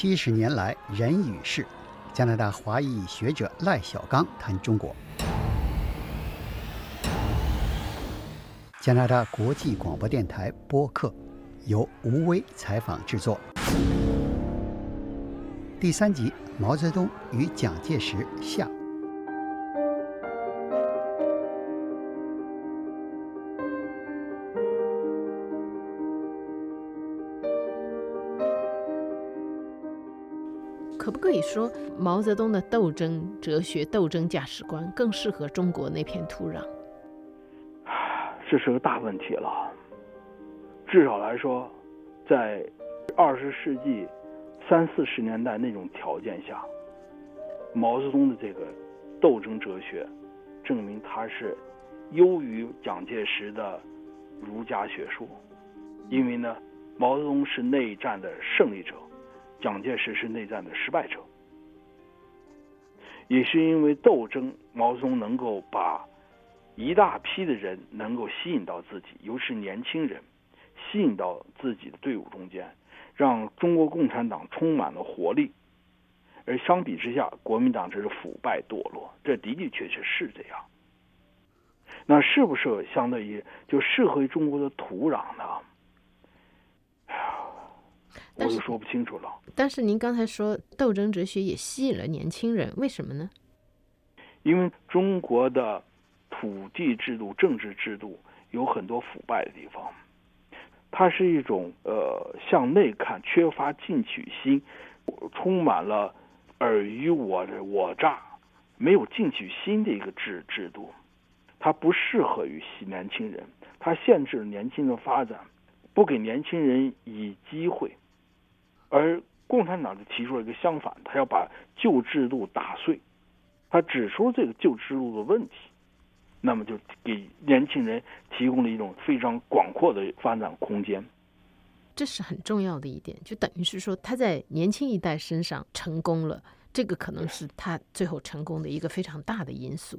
七十年来人与事，加拿大华裔学者赖小刚谈中国。加拿大国际广播电台播客由吴威采访制作。第三集：毛泽东与蒋介石下。可不可以说，毛泽东的斗争哲学、斗争价值观更适合中国那片土壤？这是个大问题了。至少来说，在二十世纪三四十年代那种条件下，毛泽东的这个斗争哲学，证明他是优于蒋介石的儒家学说。因为呢，毛泽东是内战的胜利者。蒋介石是内战的失败者，也是因为斗争，毛泽东能够把一大批的人能够吸引到自己，尤其是年轻人，吸引到自己的队伍中间，让中国共产党充满了活力。而相比之下，国民党这是腐败堕落，这的的确确是这样。那是不是相当于就适合于中国的土壤呢？我就说不清楚了。但是您刚才说斗争哲学也吸引了年轻人，为什么呢？因为中国的土地制度、政治制度有很多腐败的地方，它是一种呃向内看、缺乏进取心、充满了尔虞我我诈、没有进取心的一个制制度，它不适合于年轻人，它限制了年轻人发展，不给年轻人以机会。而共产党就提出了一个相反，他要把旧制度打碎，他指出这个旧制度的问题，那么就给年轻人提供了一种非常广阔的发展空间。这是很重要的一点，就等于是说他在年轻一代身上成功了，这个可能是他最后成功的一个非常大的因素。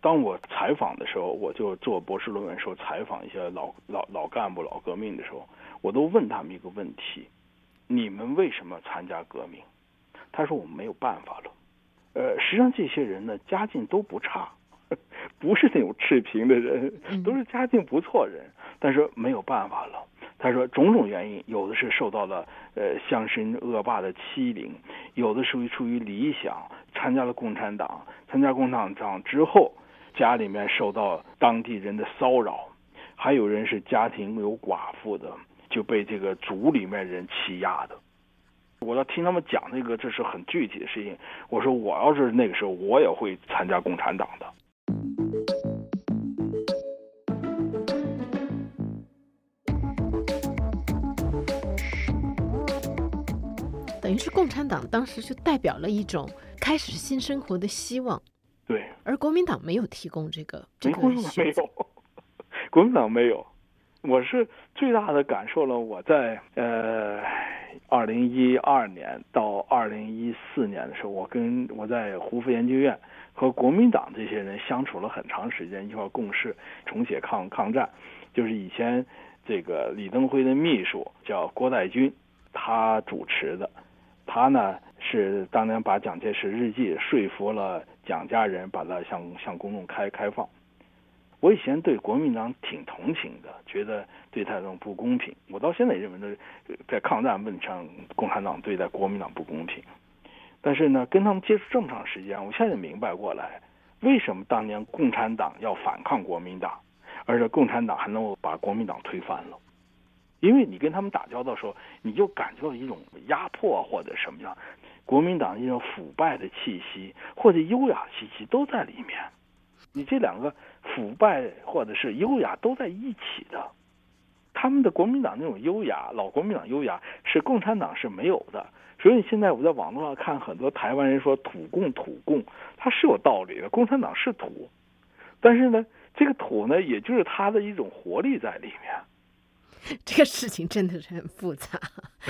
当我采访的时候，我就做博士论文时候采访一些老老老干部、老革命的时候。我都问他们一个问题：你们为什么参加革命？他说我们没有办法了。呃，实际上这些人呢，家境都不差，不是那种赤贫的人，都是家境不错人，但是没有办法了。他说种种原因，有的是受到了呃乡绅恶霸的欺凌，有的是出于理想参加了共产党，参加共产党之后，家里面受到当地人的骚扰，还有人是家庭有寡妇的。就被这个族里面人欺压的，我要听他们讲那个，这是很具体的事情。我说我要是那个时候，我也会参加共产党的。等于是共产党当时就代表了一种开始新生活的希望。对。而国民党没有提供这个这个没有，国民党没有。我是最大的感受了，我在呃，二零一二年到二零一四年的时候，我跟我在胡佛研究院和国民党这些人相处了很长时间，一块共事重写抗抗战。就是以前这个李登辉的秘书叫郭代军，他主持的，他呢是当年把蒋介石日记说服了蒋家人，把它向向公众开开放。我以前对国民党挺同情的，觉得对他这种不公平。我到现在也认为，呢，在抗战问题上，共产党对待国民党不公平。但是呢，跟他们接触这么长时间，我现在明白过来，为什么当年共产党要反抗国民党，而且共产党还能够把国民党推翻了？因为你跟他们打交道的时候，你就感觉到一种压迫或者什么样，国民党一种腐败的气息或者优雅气息都在里面。你这两个腐败或者是优雅都在一起的，他们的国民党那种优雅，老国民党优雅是共产党是没有的。所以现在我在网络上看很多台湾人说土共土共，它是有道理的。共产党是土，但是呢，这个土呢，也就是它的一种活力在里面。这个事情真的是很复杂，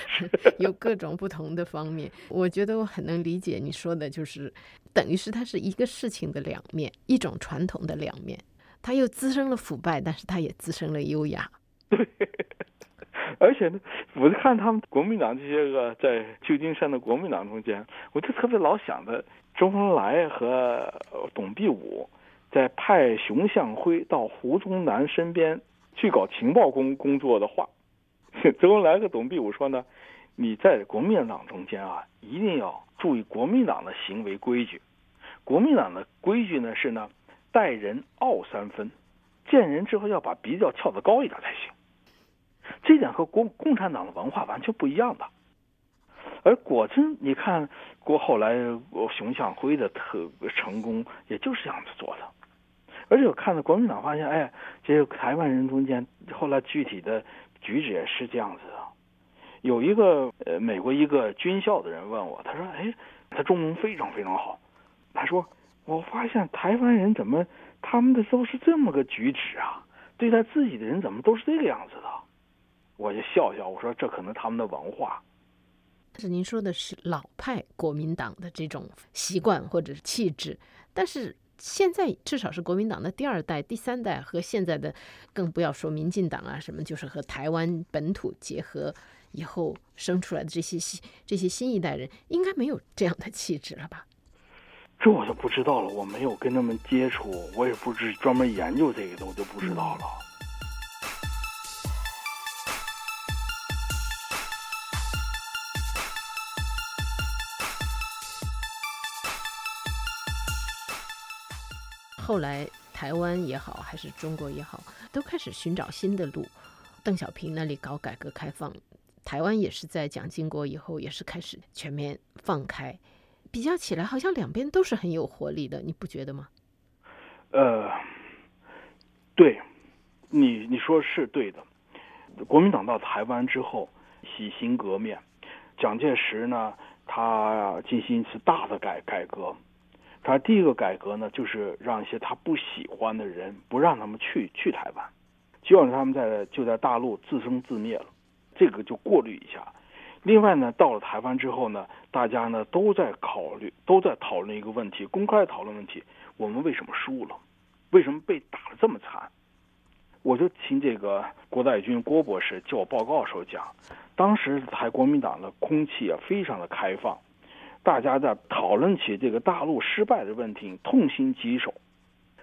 有各种不同的方面。我觉得我很能理解你说的，就是等于是它是一个事情的两面，一种传统的两面。它又滋生了腐败，但是它也滋生了优雅。对，而且呢，我就看他们国民党这些个在旧金山的国民党中间，我就特别老想着周恩来和董必武在派熊向晖到胡宗南身边去搞情报工工作的话，周恩来和董必武说呢，你在国民党中间啊，一定要注意国民党的行为规矩。国民党的规矩呢是呢，待人傲三分，见人之后要把鼻子翘得高一点才行。这点和共共产党的文化完全不一样的，而果真你看过后来熊向晖的特成功，也就是这样子做的。而且我看到国民党发现，哎，这个台湾人中间后来具体的举止也是这样子的。有一个呃美国一个军校的人问我，他说：“哎，他中文非常非常好。”他说：“我发现台湾人怎么他们的都是这么个举止啊？对待自己的人怎么都是这个样子的？”我就笑笑，我说这可能他们的文化。但是您说的是老派国民党的这种习惯或者是气质，但是现在至少是国民党的第二代、第三代和现在的，更不要说民进党啊什么，就是和台湾本土结合以后生出来的这些新这些新一代人，应该没有这样的气质了吧？这我就不知道了，我没有跟他们接触，我也不是专门研究这个的，我就不知道了。后来，台湾也好，还是中国也好，都开始寻找新的路。邓小平那里搞改革开放，台湾也是在蒋经国以后，也是开始全面放开。比较起来，好像两边都是很有活力的，你不觉得吗？呃，对，你你说是对的。国民党到台湾之后，洗心革面，蒋介石呢，他进行一次大的改改革。他第一个改革呢，就是让一些他不喜欢的人不让他们去去台湾，就让他们在就在大陆自生自灭了，这个就过滤一下。另外呢，到了台湾之后呢，大家呢都在考虑，都在讨论一个问题，公开讨论问题：我们为什么输了？为什么被打得这么惨？我就听这个郭代军郭博士叫我报告的时候讲，当时台国民党的空气啊非常的开放。大家在讨论起这个大陆失败的问题，痛心疾首。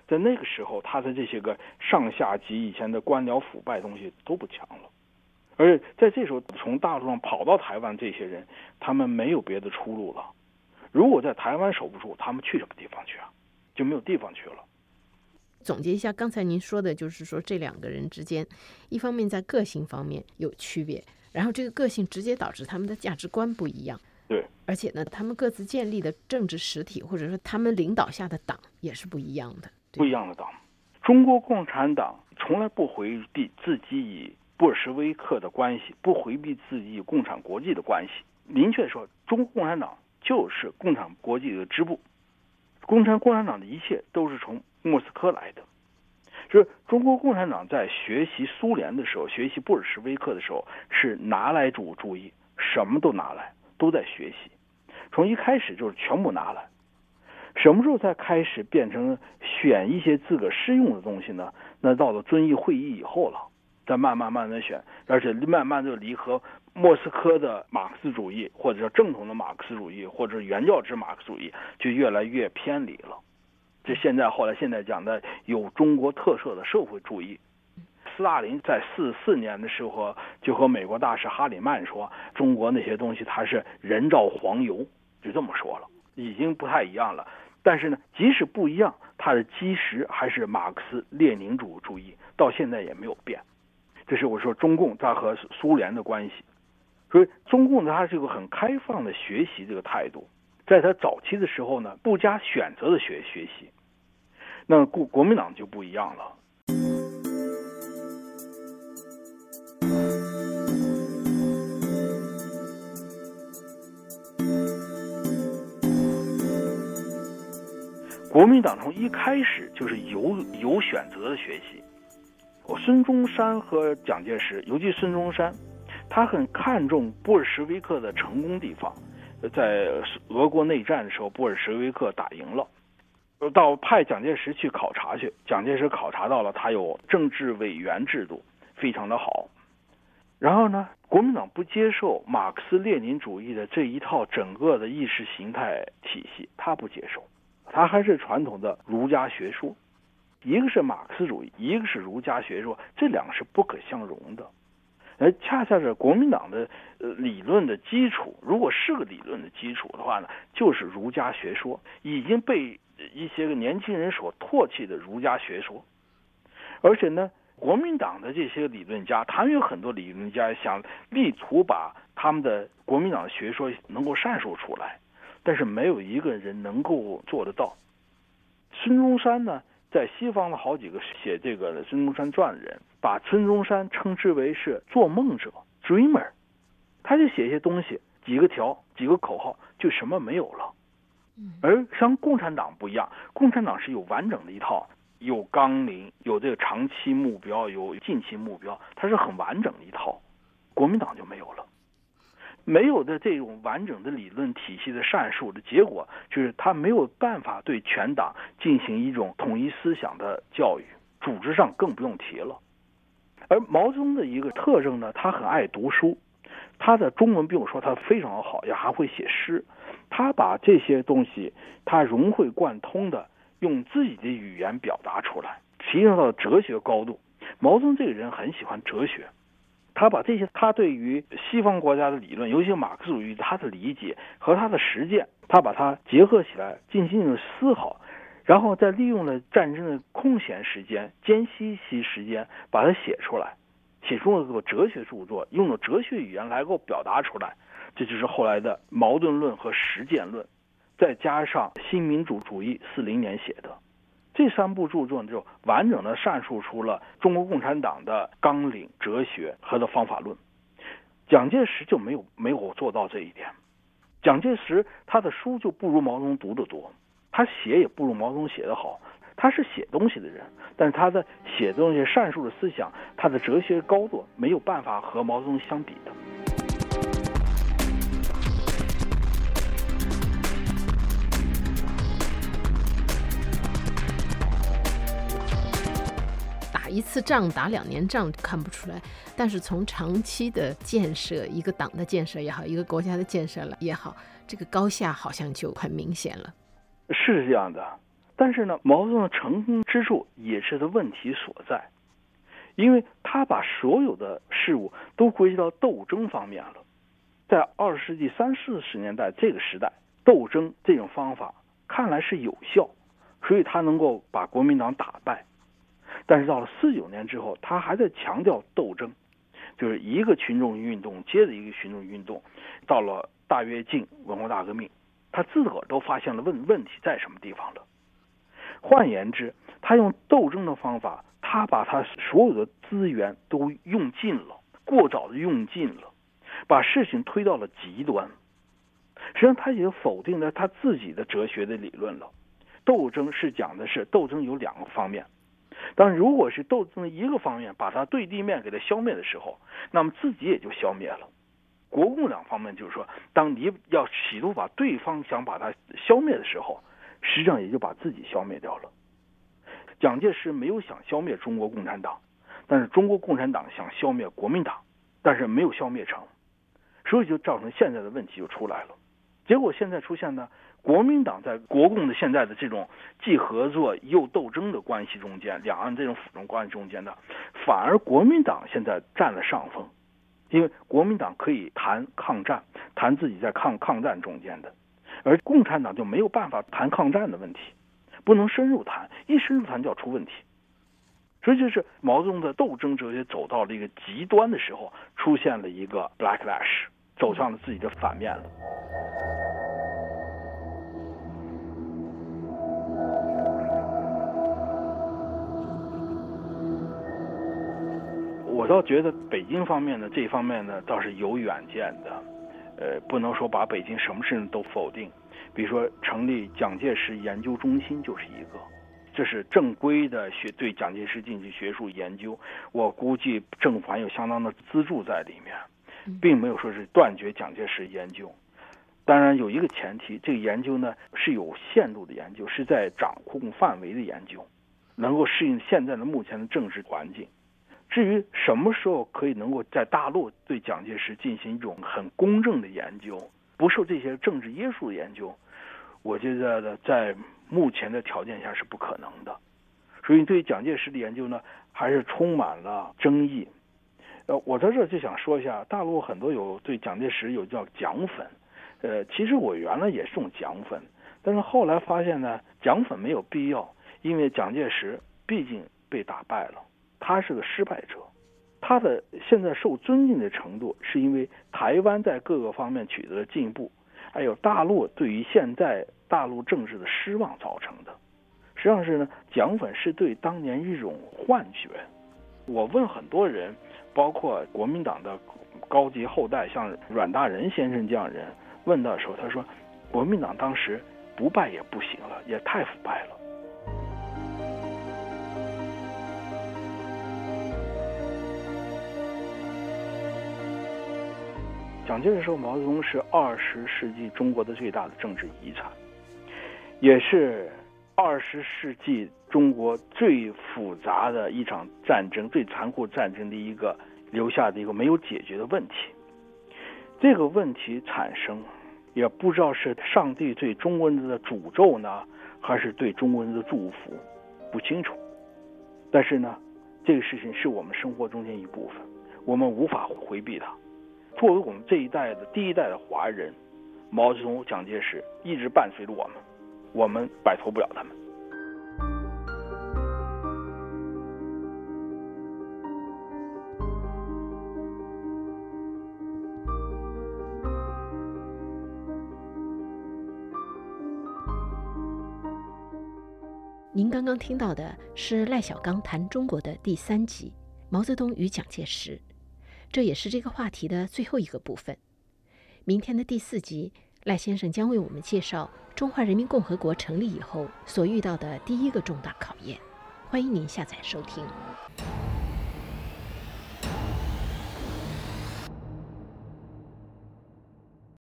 在那个时候，他的这些个上下级以前的官僚腐败东西都不强了，而且在这时候从大陆上跑到台湾这些人，他们没有别的出路了。如果在台湾守不住，他们去什么地方去啊？就没有地方去了。总结一下，刚才您说的就是说这两个人之间，一方面在个性方面有区别，然后这个个性直接导致他们的价值观不一样。对，而且呢，他们各自建立的政治实体，或者说他们领导下的党也是不一样的。不一样的党，中国共产党从来不回避自己与布尔什维克的关系，不回避自己与共产国际的关系。明确说，中国共产党就是共产国际的支部，共产共产党的一切都是从莫斯科来的。就是中国共产党在学习苏联的时候，学习布尔什维克的时候，是拿来主主义，什么都拿来。都在学习，从一开始就是全部拿来，什么时候才开始变成选一些自个适用的东西呢？那到了遵义会议以后了，再慢慢慢慢选，而且慢慢就离和莫斯科的马克思主义，或者叫正统的马克思主义，或者原教旨马克思主义，就越来越偏离了。这现在后来现在讲的有中国特色的社会主义。斯大林在四四年的时候就和美国大使哈里曼说：“中国那些东西它是人造黄油，就这么说了，已经不太一样了。但是呢，即使不一样，它的基石还是马克思列宁主主义，到现在也没有变。这是我说中共它和苏联的关系。所以中共它是一个很开放的学习这个态度，在它早期的时候呢，不加选择的学学习。那国国民党就不一样了。”国民党从一开始就是有有选择的学习。我孙中山和蒋介石，尤其孙中山，他很看重布尔什维克的成功地方。在俄国内战的时候，布尔什维克打赢了，到派蒋介石去考察去。蒋介石考察到了，他有政治委员制度，非常的好。然后呢，国民党不接受马克思列宁主义的这一套整个的意识形态体系，他不接受，它还是传统的儒家学说。一个是马克思主义，一个是儒家学说，这两个是不可相容的。而恰恰是国民党的呃理论的基础，如果是个理论的基础的话呢，就是儒家学说，已经被一些个年轻人所唾弃的儒家学说。而且呢，国民党的这些理论家，他们有很多理论家想力图把他们的国民党的学说能够阐述出来，但是没有一个人能够做得到。孙中山呢？在西方的好几个写这个孙中山传的人，把孙中山称之为是做梦者 （dreamer），他就写一些东西，几个条、几个口号，就什么没有了。而像共产党不一样，共产党是有完整的一套，有纲领，有这个长期目标，有近期目标，它是很完整的一套。国民党就没有了。没有的这种完整的理论体系的阐述的结果，就是他没有办法对全党进行一种统一思想的教育，组织上更不用提了。而毛泽东的一个特征呢，他很爱读书，他的中文，不用说他非常好，也还会写诗。他把这些东西，他融会贯通的用自己的语言表达出来，提升到哲学高度。毛泽东这个人很喜欢哲学。他把这些他对于西方国家的理论，尤其马克思主义他的理解和他的实践，他把它结合起来进行了思考，然后再利用了战争的空闲时间、间隙期时间，把它写出来，写出了个哲学著作，用了哲学语言来够表达出来，这就是后来的矛盾论和实践论，再加上新民主主义四零年写的。这三部著作就完整的阐述出了中国共产党的纲领、哲学和的方法论。蒋介石就没有没有做到这一点。蒋介石他的书就不如毛泽东读得多，他写也不如毛泽东写得好。他是写东西的人，但他的写东西阐述的思想，他的哲学高度没有办法和毛泽东相比的。打一次仗打两年仗看不出来，但是从长期的建设，一个党的建设也好，一个国家的建设了也好，这个高下好像就很明显了。是这样的，但是呢，毛泽东的成功之处也是他问题所在，因为他把所有的事物都归结到斗争方面了。在二十世纪三四十年代这个时代，斗争这种方法看来是有效，所以他能够把国民党打败。但是到了四九年之后，他还在强调斗争，就是一个群众运动接着一个群众运动，到了大跃进、文化大革命，他自个儿都发现了问问题在什么地方了。换言之，他用斗争的方法，他把他所有的资源都用尽了，过早的用尽了，把事情推到了极端。实际上，他已经否定了他自己的哲学的理论了。斗争是讲的是斗争有两个方面。但如果是斗争的一个方面把它对立面给它消灭的时候，那么自己也就消灭了。国共两方面就是说，当你要企图把对方想把它消灭的时候，实际上也就把自己消灭掉了。蒋介石没有想消灭中国共产党，但是中国共产党想消灭国民党，但是没有消灭成，所以就造成现在的问题就出来了。结果现在出现呢？国民党在国共的现在的这种既合作又斗争的关系中间，两岸这种辅助关系中间的，反而国民党现在占了上风，因为国民党可以谈抗战，谈自己在抗抗战中间的，而共产党就没有办法谈抗战的问题，不能深入谈，一深入谈就要出问题，所以就是毛泽东的斗争哲学走到了一个极端的时候，出现了一个 blacklash，走向了自己的反面了。我倒觉得北京方面呢，这方面呢倒是有远见的，呃，不能说把北京什么事情都否定。比如说成立蒋介石研究中心就是一个，这是正规的学对蒋介石进行学术研究。我估计政府还有相当的资助在里面，并没有说是断绝蒋介石研究。当然有一个前提，这个研究呢是有限度的研究，是在掌控范围的研究，能够适应现在的目前的政治环境。至于什么时候可以能够在大陆对蒋介石进行一种很公正的研究，不受这些政治约束的研究，我觉得呢，在目前的条件下是不可能的。所以对蒋介石的研究呢，还是充满了争议。呃，我在这就想说一下，大陆很多有对蒋介石有叫蒋粉，呃，其实我原来也是种蒋粉，但是后来发现呢，蒋粉没有必要，因为蒋介石毕竟被打败了。他是个失败者，他的现在受尊敬的程度，是因为台湾在各个方面取得了进步，还有大陆对于现在大陆政治的失望造成的。实际上是呢，蒋粉是对当年一种幻觉。我问很多人，包括国民党的高级后代，像阮大仁先生这样人，问到的时候，他说，国民党当时不败也不行了，也太腐败了。蒋介石说：“毛泽东是二十世纪中国的最大的政治遗产，也是二十世纪中国最复杂的一场战争、最残酷战争的一个留下的一个没有解决的问题。这个问题产生，也不知道是上帝对中国人的诅咒呢，还是对中国人的祝福，不清楚。但是呢，这个事情是我们生活中间一部分，我们无法回避它。”作为我们这一代的第一代的华人，毛泽东、蒋介石一直伴随着我们，我们摆脱不了他们。您刚刚听到的是赖小刚谈中国的第三集《毛泽东与蒋介石》。这也是这个话题的最后一个部分。明天的第四集，赖先生将为我们介绍中华人民共和国成立以后所遇到的第一个重大考验。欢迎您下载收听。